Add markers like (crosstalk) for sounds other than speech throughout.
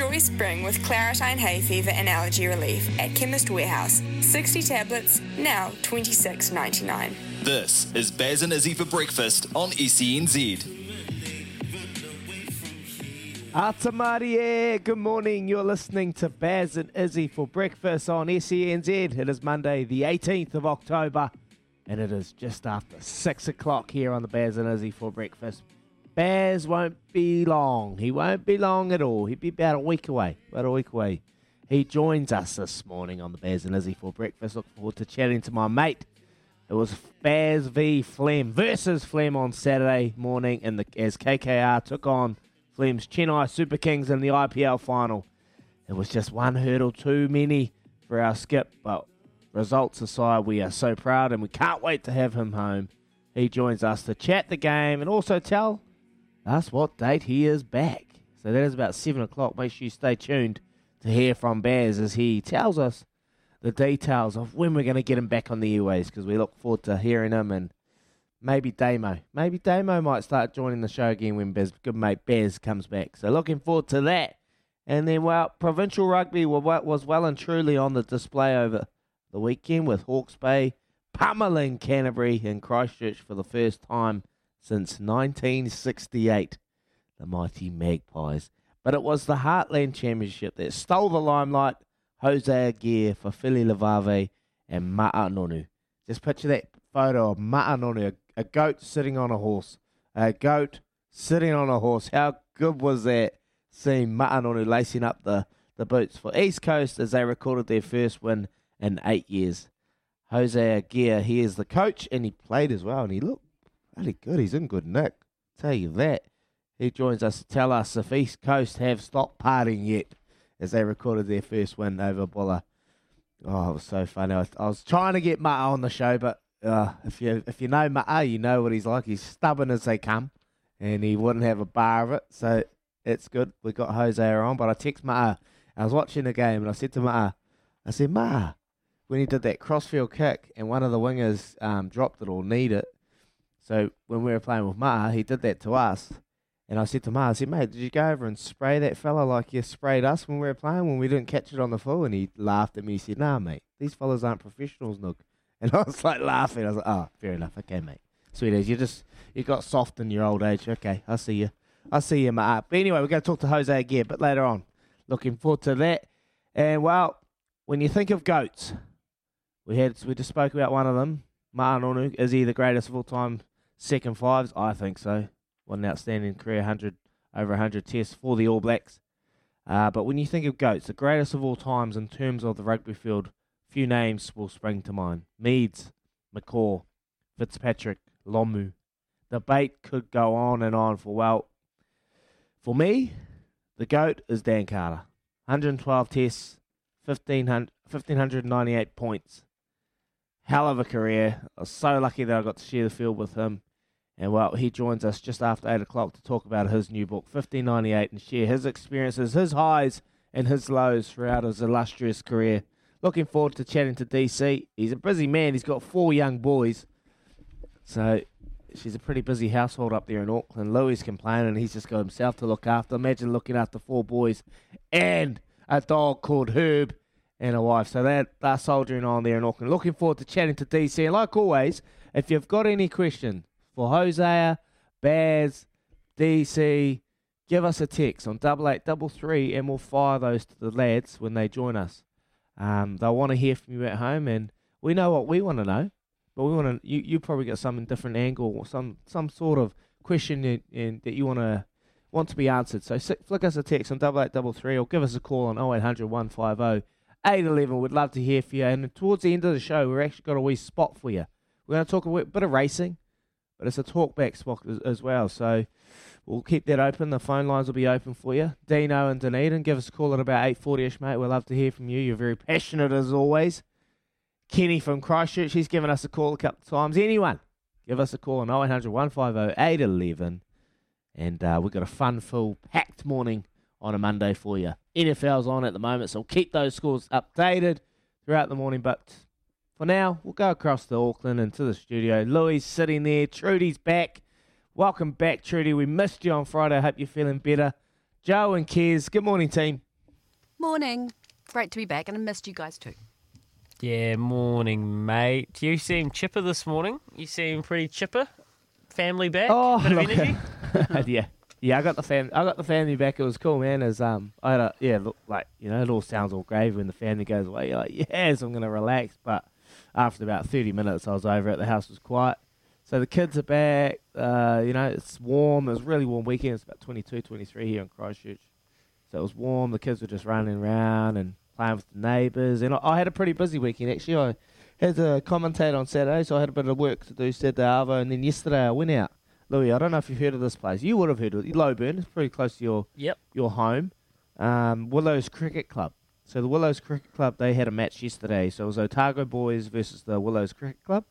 Enjoy spring with Claratyne hay fever and allergy relief at Chemist Warehouse. 60 tablets, now $26.99. This is Baz and Izzy for breakfast on E SENZ. Atamarie, good morning. You're listening to Baz and Izzy for breakfast on SENZ. It is Monday, the 18th of October, and it is just after 6 o'clock here on the Baz and Izzy for breakfast. Baz won't be long. He won't be long at all. He'll be about a week away. About a week away. He joins us this morning on the Baz and Izzy for breakfast. Look forward to chatting to my mate. It was Baz v Flem versus Flem on Saturday morning, and as KKR took on Flem's Chennai Super Kings in the IPL final. It was just one hurdle too many for our skip, but results aside, we are so proud and we can't wait to have him home. He joins us to chat the game and also tell that's what date he is back. So that is about 7 o'clock. Make sure you stay tuned to hear from Baz as he tells us the details of when we're going to get him back on the airways because we look forward to hearing him and maybe Damo. Maybe Damo might start joining the show again when Bez, good mate Bez comes back. So looking forward to that. And then, well, provincial rugby was well and truly on the display over the weekend with Hawke's Bay pummeling Canterbury and Christchurch for the first time since 1968, the mighty Magpies. But it was the Heartland Championship that stole the limelight. Hosea Gear for Philly Lavave and Ma'a Nonu. Just picture that photo of Ma'a Nonu, a, a goat sitting on a horse. A goat sitting on a horse. How good was that seeing Ma'a Nonu lacing up the, the boots for East Coast as they recorded their first win in eight years. Hosea Gear, he is the coach and he played as well and he looked Really good. He's in good nick. Tell you that. He joins us to tell us if East Coast have stopped partying yet as they recorded their first win over Buller. Oh, it was so funny. I was, I was trying to get Ma'a on the show, but uh, if you if you know Ma'a, you know what he's like. He's stubborn as they come, and he wouldn't have a bar of it. So it's good. We got Hosea on, but I text Ma'a. I was watching the game, and I said to Ma'a, I said, Ma'a, when he did that crossfield kick, and one of the wingers um, dropped it or need it, so when we were playing with Ma, he did that to us. And I said to Ma, I said, mate, did you go over and spray that fella like you sprayed us when we were playing when we didn't catch it on the full? And he laughed at me. He said, nah, mate, these fellas aren't professionals, Nook. (laughs) And I was like laughing. I was like, oh, fair enough. Okay, mate. Sweet as you just, you got soft in your old age. Okay, I see you. I see you, mate. But anyway, we're going to talk to Hosea again, but later on. Looking forward to that. And well, when you think of goats, we had we just spoke about one of them. Ma'a Nonu. Is he the greatest of all time Second fives, I think so. What an outstanding career, 100 over 100 tests for the All Blacks. Uh, but when you think of GOATs, the greatest of all times in terms of the rugby field, few names will spring to mind. Meads, McCaw, Fitzpatrick, Lomu. The debate could go on and on for, well, for me, the GOAT is Dan Carter. 112 tests, 1500, 1,598 points. Hell of a career. I was so lucky that I got to share the field with him And well, he joins us just after 8 o'clock to talk about his new book, 1598, and share his experiences, his highs and his lows throughout his illustrious career. Looking forward to chatting to DC. He's a busy man. He's got four young boys. So she's a pretty busy household up there in Auckland. Louis complaining he's just got himself to look after. Imagine looking after four boys and a dog called Herb and a wife. So they're, they're soldiering on there in Auckland. Looking forward to chatting to DC. And like always, if you've got any questions for Hosea, Baz, DC, give us a text on double eight double three, and we'll fire those to the lads when they join us. Um, they'll want to hear from you at home, and we know what we want to know. But we want to. You, you probably got some different angle or some some sort of question in, in, that you want to want to be answered. So flick us a text on double eight double three, or give us a call on 0800 150 811. We'd love to hear from you. And towards the end of the show, we've actually got a wee spot for you. We're going to talk a bit of racing, but it's a talkback spot as, as well. So we'll keep that open. The phone lines will be open for you. Dino and Dunedin, give us a call at about 8.40ish, mate. We'd love to hear from you. You're very passionate as always. Kenny from Christchurch, he's given us a call a couple of times. Anyone, give us a call on 0800 150 811. And uh, we've got a fun, full, packed morning on a Monday for you. NFL's on at the moment, so we'll keep those scores updated throughout the morning. But for now, we'll go across to Auckland and to the studio. Louis sitting there. Trudy's back. Welcome back, Trudy. We missed you on Friday. I hope you're feeling better. Joe and Kez, good morning, team. Morning. Great to be back, and I missed you guys too. Yeah, morning, mate. You seem chipper this morning. You seem pretty chipper. Family back. Oh, Bit of (laughs) energy. (laughs) yeah, yeah. I got the fam. I got the family back. It was cool, man. As um, I had a yeah, look like you know, it all sounds all gravy when the family goes away. You're like, yes, I'm gonna relax. But after about 30 minutes, I was over at the house. was quiet. So the kids are back. Uh, you know, it's warm. It was a really warm weekend. It's about 22, 23 here in Christchurch. So it was warm. The kids were just running around and playing with the neighbours. And I, I had a pretty busy weekend actually. I had to commentate on Saturday, so I had a bit of work to do Saturday Arvo, and then yesterday I went out. Louis, I don't know if you've heard of this place. You would have heard of it. Loburn. It's pretty close to your Yep. your home. Um, Willows Cricket Club. So the Willows Cricket Club they had a match yesterday. So it was Otago Boys versus the Willows Cricket Club.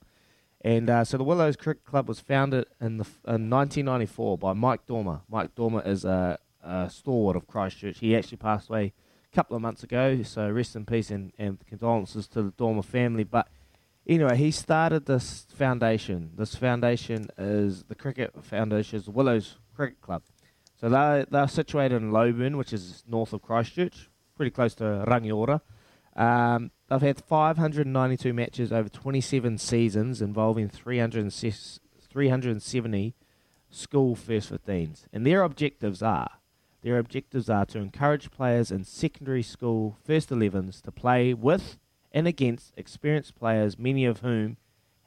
And uh, so the Willows Cricket Club was founded in the in 1994 by Mike Dormer. Mike Dormer is a, a stalwart of Christchurch. He actually passed away a couple of months ago. So rest in peace and, and condolences to the Dormer family. But anyway, he started this foundation. This foundation is the Cricket Foundation, is the Willows Cricket Club. So they're, they're situated in Loburn, which is north of Christchurch, pretty close to Rangiora. Um, they've had 592 matches over 27 seasons involving 306 370 school first 15s. And their objectives are their objectives are to encourage players in secondary school first 11s to play with and against experienced players, many of whom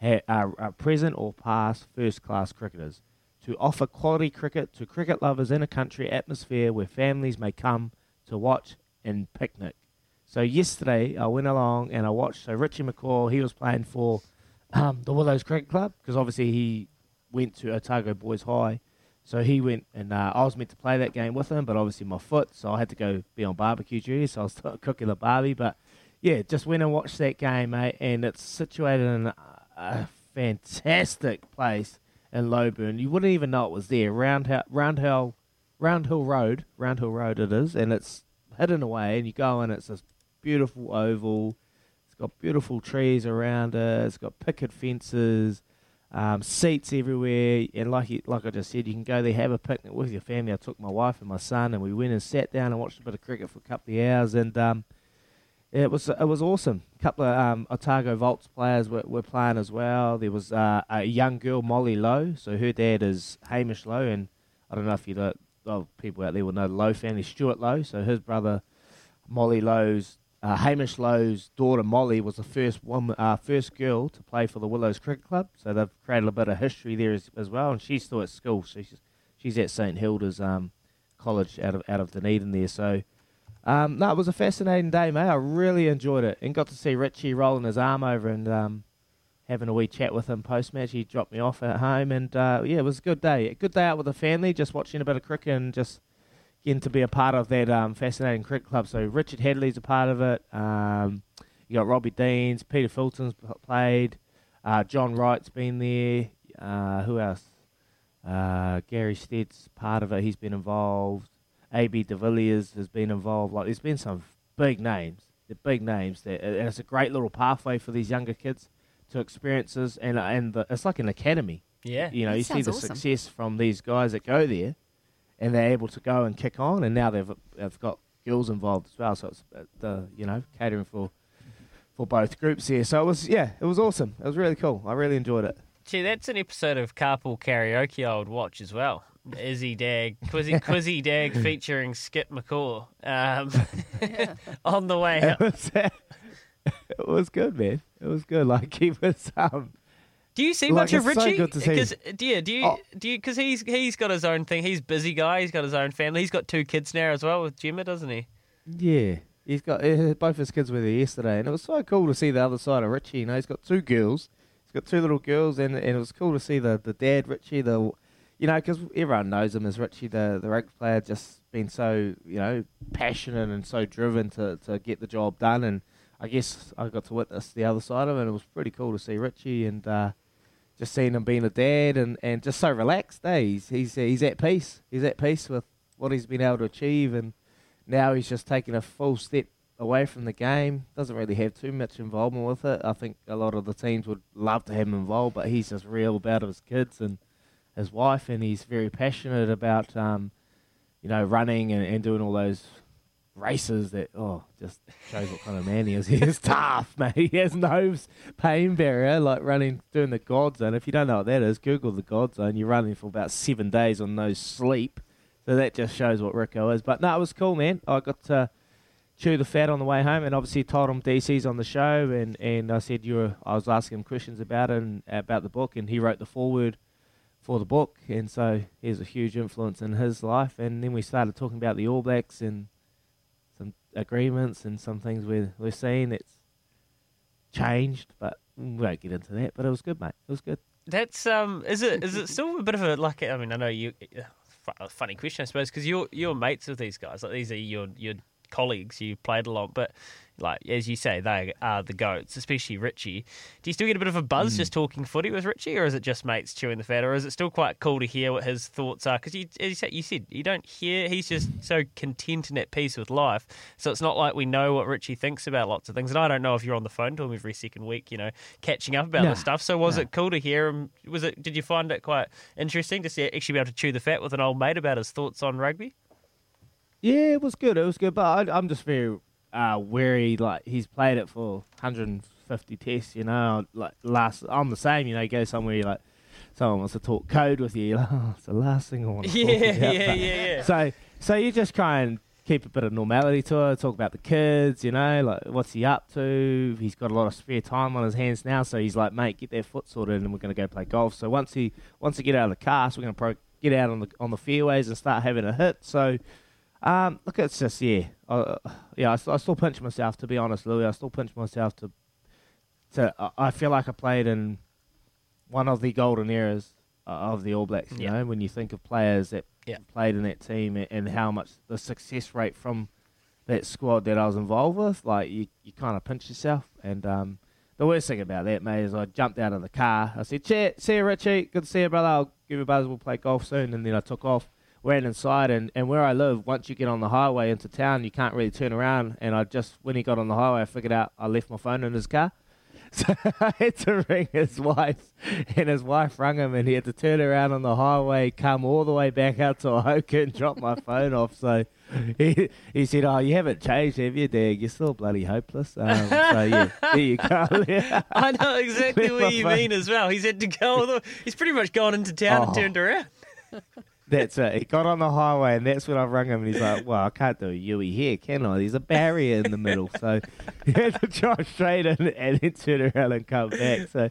ha- are, are present or past first class cricketers, to offer quality cricket to cricket lovers in a country atmosphere where families may come to watch and picnic. So yesterday I went along and I watched. So Richie McCaw, he was playing for um, the Willows Cricket Club because obviously he went to Otago Boys High. So he went and uh, I was meant to play that game with him, but obviously my foot, so I had to go be on barbecue duty. So I was (laughs) cooking the barbie, but yeah, just went and watched that game, mate. And it's situated in a, a fantastic place in Loburn. You wouldn't even know it was there. Round Round Hill, Round Hill Road, Round Hill Road it is, and it's hidden away. And you go in, it's this beautiful oval. It's got beautiful trees around it. It's got picket fences, um, seats everywhere, and like you, like I just said, you can go there, have a picnic with your family. I took my wife and my son, and we went and sat down and watched a bit of cricket for a couple of hours, and um, it was it was awesome. A couple of um, Otago Volts players were, were playing as well. There was uh, a young girl, Molly Lowe. So her dad is Hamish Lowe, and I don't know if you well, people out there will know the Lowe family, Stuart Lowe. So his brother, Molly Lowe's uh, Hamish Lowe's daughter Molly was the first woman, uh, first girl to play for the Willows Cricket Club. So they've created a bit of history there as, as well. And she's still at school. She's she's at St Hilda's um, College out of out of Dunedin there. So um, no, it was a fascinating day, mate. I really enjoyed it and got to see Richie rolling his arm over and um, having a wee chat with him post match. He dropped me off at home and uh, yeah, it was a good day. A good day out with the family, just watching a bit of cricket and just getting to be a part of that um, fascinating cricket club. So Richard Hadlee's a part of it. Um, you got Robbie Deans, Peter Fulton's played. Uh, John Wright's been there. Uh, who else? Uh, Gary Stead's part of it. He's been involved. AB de Villiers has been involved. Like, there's been some big names. The big names that, and it's a great little pathway for these younger kids to experiences, and and the, it's like an academy. Yeah. You know, That you see the awesome. success from these guys that go there, and they're able to go and kick on, and now they've they've got girls involved as well. So it's uh, the you know catering for for both groups here. So it was yeah, it was awesome. It was really cool. I really enjoyed it. Gee, that's an episode of Carpool Karaoke I would watch as well. Izzy Dagg, Quizzy, (laughs) Quizzy Dagg featuring Skip McCaw um, (laughs) (laughs) on the way It out. was, it was good, man. It was good. (laughs) Like he was um. Do you see Like, much of Richie? good to see. 'Cause, yeah, do you Oh. do you because he's he's got his own thing. He's a busy guy. He's got his own family. He's got two kids now as well with Gemma, doesn't he? Yeah, he's got uh, both his kids were there yesterday, and it was so cool to see the other side of Richie. You know, he's got two girls. He's got two little girls, and, and it was cool to see the, the dad Richie. The you know, because everyone knows him as Richie, the the rugby player, just been so you know passionate and so driven to to get the job done. And I guess I got to witness the other side of it. and It was pretty cool to see Richie and. uh just seeing him being a dad and, and just so relaxed. Eh? He's he's he's at peace. He's at peace with what he's been able to achieve, and now he's just taking a full step away from the game. Doesn't really have too much involvement with it. I think a lot of the teams would love to have him involved, but he's just real about his kids and his wife, and he's very passionate about um, you know running and, and doing all those races that oh just shows what kind of man he is. (laughs) He is tough, (laughs) mate. He has no pain barrier like running doing the GODZone. If you don't know what that is, Google the GODZone. You're running for about seven days on no sleep. So that just shows what Rico is. But no, it was cool, man. I got to chew the fat on the way home, and obviously told him DC's on the show, and, and I said you were. I was asking him questions about it and about the book, and he wrote the foreword for the book, and so he has a huge influence in his life. And then we started talking about the All Blacks and agreements and some things we're we're seeing that's changed, but we won't get into that. But it was good, mate. It was good. That's um, is it is it still a bit of a like? I mean, I know you. uh, A funny question, I suppose, because you're you're mates with these guys. Like these are your your colleagues. You played a lot, but like as you say, they are the goats, especially Richie. Do you still get a bit of a buzz hmm. just talking footy with Richie, or is it just mates chewing the fat, or is it still quite cool to hear what his thoughts are? Because you, as you said, you said you don't hear. He's just so content and at peace with life. So it's not like we know what Richie thinks about lots of things. And I don't know if you're on the phone to him every second week, you know, catching up about No, this stuff. So was no. it cool to hear him? Was it? Did you find it quite interesting to see actually be able to chew the fat with an old mate about his thoughts on rugby? Yeah, it was good. It was good, but I, I'm just very uh, wary. Like he's played it for 150 tests. You know, like last. I'm the same. You know, you go somewhere, you're like someone wants to talk code with you. You're like, (laughs) oh, it's the last thing I want to (laughs) Yeah, talk about. yeah, But- yeah, yeah. (laughs) So, so you just try and keep a bit of normality to it. Talk about the kids. You know, like what's he up to? He's got a lot of spare time on his hands now, so he's like, mate, get their foot sorted, and we're going to go play golf. So once he once he get out of the cast, we're going to pro- get out on the on the fairways and start having a hit. So. Um, look, it's just yeah, uh, yeah. I, I still pinch myself to be honest, Louis. I still pinch myself to, to. I- I feel like I played in one of the golden eras uh, of the All Blacks. You Yeah. know, when you think of players that Yeah. played in that team and, and how much the success rate from that squad that I was involved with, like you, you kind of pinch yourself. And um, the worst thing about that, mate, is I jumped out of the car. I said, "Cheer, see you, Richie. Good to see you, brother. I'll give you a buzz. We'll play golf soon." And then I took off ran inside and, and where I live, once you get on the highway into town, you can't really turn around. And I just, when he got on the highway, I figured out I left my phone in his car. (laughs) So I had to ring his wife, and his wife rang him, and he had to turn around on the highway, come all the way back out to Ohoka and drop my phone off. So he, he said, "Oh, you haven't changed, have you, Dad? You're still bloody hopeless." Um, so yeah, (laughs) there you go. (laughs) I know exactly what you phone. mean as well. He's had to go. He's pretty much gone into town and Oh. turned around. That's it. He got on the highway, and that's when I rung him, and he's like, "Well, I can't do a Yui here, can I? There's a barrier in the middle." So (laughs) he had to drive straight in and then turn around and come back. So,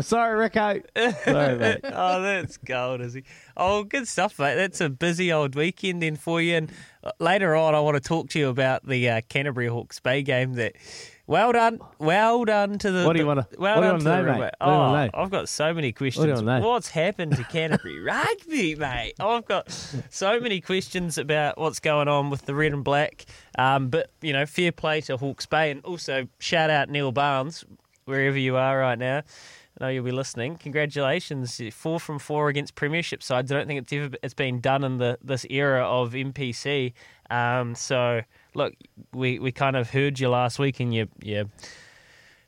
sorry, Rico. Sorry, (laughs) mate. oh, that's gold, is he? Oh, good stuff, mate. That's a busy old weekend then for you. And uh, later on, I want to talk to you about the uh, Canterbury Hawke's Bay game. That well done, well done to the. What do you Well what do you done to the know, mate? What do you wanna Oh. I've got so many questions. know? What's happened to Canterbury (laughs) rugby, mate? I've got so many questions about what's going on with the red and black. Um, but you know, fair play to Hawke's Bay, and also shout out Neil Barnes wherever you are right now. Know you'll be listening. Congratulations, four from four against Premiership sides. I don't think it's ever it's been done in the this era of NPC. Um, so look, we, we kind of heard you last week, and you you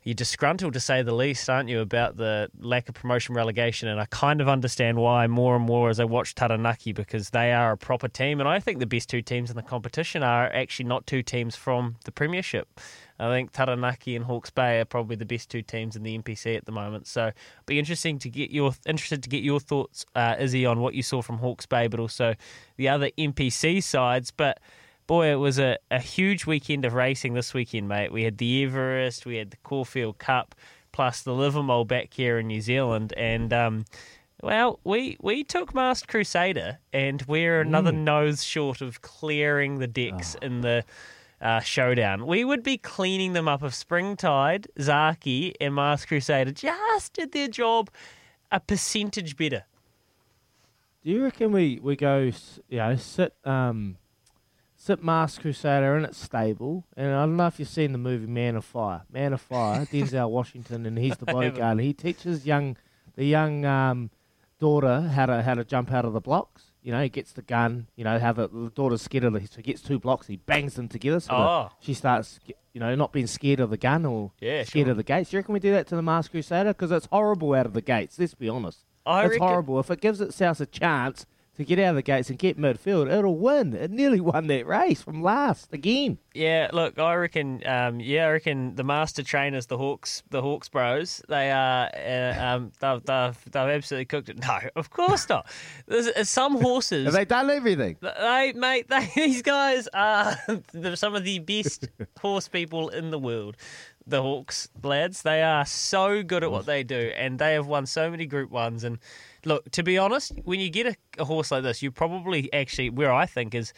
you're disgruntled to say the least, aren't you, about the lack of promotion relegation? And I kind of understand why more and more as I watch Taranaki because they are a proper team. And I think the best two teams in the competition are actually not two teams from the Premiership. I think Taranaki and Hawke's Bay are probably the best two teams in the NPC at the moment. So, be interesting to get your interested to get your thoughts, uh, Izzy, on what you saw from Hawke's Bay, but also the other NPC sides. But boy, it was a, a huge weekend of racing this weekend, mate. We had the Everest, we had the Caulfield Cup, plus the Livamol back here in New Zealand, and um, well, we we took Masked Crusader, and we're another Mm. nose short of clearing the decks Oh. in the. Uh, showdown. We would be cleaning them up of Springtide, Zaaki, and Masked Crusader just did their job a percentage better. Do you reckon we, we go, you know, sit um, sit Masked Crusader in its stable? And I don't know if you've seen the movie Man on Fire. Man on Fire, (laughs) Denzel Washington, and he's the bodyguard. And he teaches young the young um, daughter how to how to jump out of the blocks. You know, he gets the gun. You know, how the, the daughter's scared of the, so he gets two blocks. He bangs them together. So Oh. she starts, you know, not being scared of the gun or Yeah, scared sure. of the gates. Do you reckon we do that to the Masked Crusader? Because it's horrible out of the gates. Let's be honest. I it's reckon- horrible. If it gives itself a chance to get out of the gates and get midfield, it'll win. It nearly won that race from last again. Yeah, look, I reckon. Um, yeah, I reckon the master trainers, the Hawkes, the Hawkes Bros, they are. Uh, um, they've, they've, they've absolutely cooked it. (laughs) No, of course not. There's, uh, some (laughs) horses. Have they done everything? They, mate, they, (laughs) these guys are some of the best horse people in the world. The Hawkes lads, they are so good at what they do, and they have won so many Group Ones. And look, to be honest, when you get a, a horse like this, you probably actually where I think is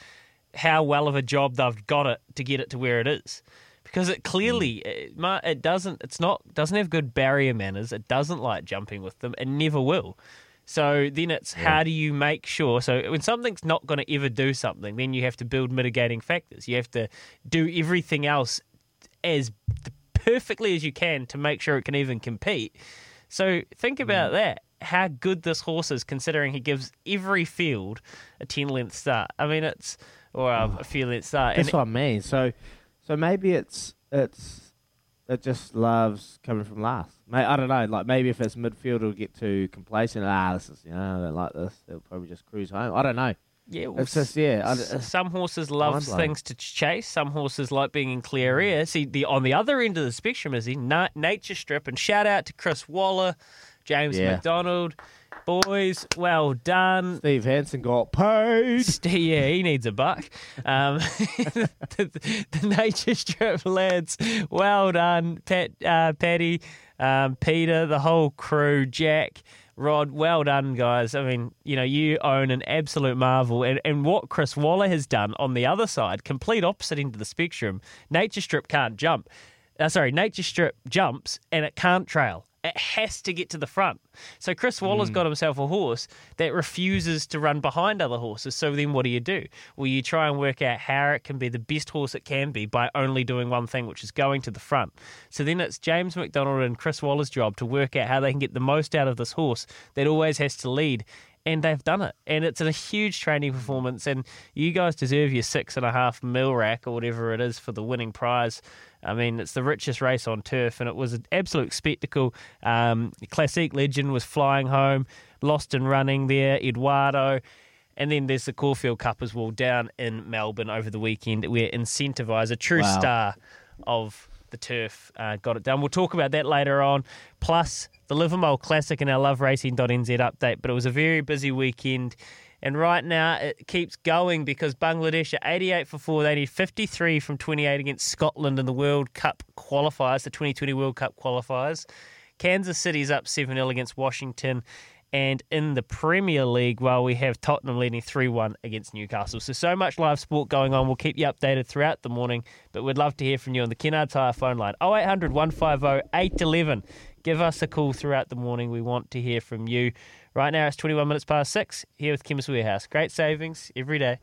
how well of a job they've got it to get it to where it is. Because it clearly hmm. eh, it, it doesn't it's not doesn't have good barrier manners. It doesn't like jumping with them. It never will. So then it's how do you make sure? So when something's not going to ever do something, then you have to build mitigating factors. You have to do everything else as perfectly as you can to make sure it can even compete. So think about hmm. that. How good this horse is, considering he gives every field a ten length start. I mean, it's or a, a few length start. That's And what I mean. So, so maybe it's it's it just loves coming from last. May I don't know. Like maybe if it's midfield, it'll get too complacent. Ah, this is you know I don't like this. They'll probably just cruise home. I don't know. Yeah, well, it's just yeah. Some horses love things to chase. Some horses like being in clear air. See, the on the other end of the spectrum is the na- nature strip. And shout out to Chris Waller, James Yeah. McDonald, boys. Well done. Steve Hansen got paid. (laughs) Ste- Yeah, he needs a buck. Um, (laughs) the, the nature strip lads, well done, Pat, uh, Patty, um, Peter, the whole crew, Jack. Rod, well done, guys. I mean, you know, you own an absolute marvel. And, and what Chris Waller has done on the other side, complete opposite end of the spectrum, Nature Strip can't jump. Uh, sorry, Nature Strip jumps and it can't trail. It has to get to the front. So Chris hmm. Waller's got himself a horse that refuses to run behind other horses. So then what do you do? Well, you try and work out how it can be the best horse it can be by only doing one thing, which is going to the front. So then it's James McDonald and Chris Waller's job to work out how they can get the most out of this horse that always has to lead. And they've done it. And it's a huge training performance. And you guys deserve your six and a half mil rack or whatever it is for the winning prize. I mean, it's the richest race on turf, and it was an absolute spectacle. Um, Classic Legend was flying home, lost and running there, Eduardo. And then there's the Caulfield Cup as well down in Melbourne over the weekend, where Incentivise, a true Wow. star of the turf, uh, got it done. We'll talk about that later on. Plus, the Livamol Classic and our loveracing.nz update. But it was a very busy weekend. And right now it keeps going because Bangladesh are 88 for 4. They need 53 from 28 against Scotland in the World Cup qualifiers, the 2020 World Cup qualifiers. Kansas City's up 7 0 against Washington. And in the Premier League, well, we have Tottenham leading 3 1 against Newcastle. So, so much live sport going on. We'll keep you updated throughout the morning, but we'd love to hear from you on the Kennards Hire phone line 0800 150 811. Give us a call throughout the morning. We want to hear from you. Right now, it's 21 minutes past 6 here with Chemist Warehouse. Great savings every day.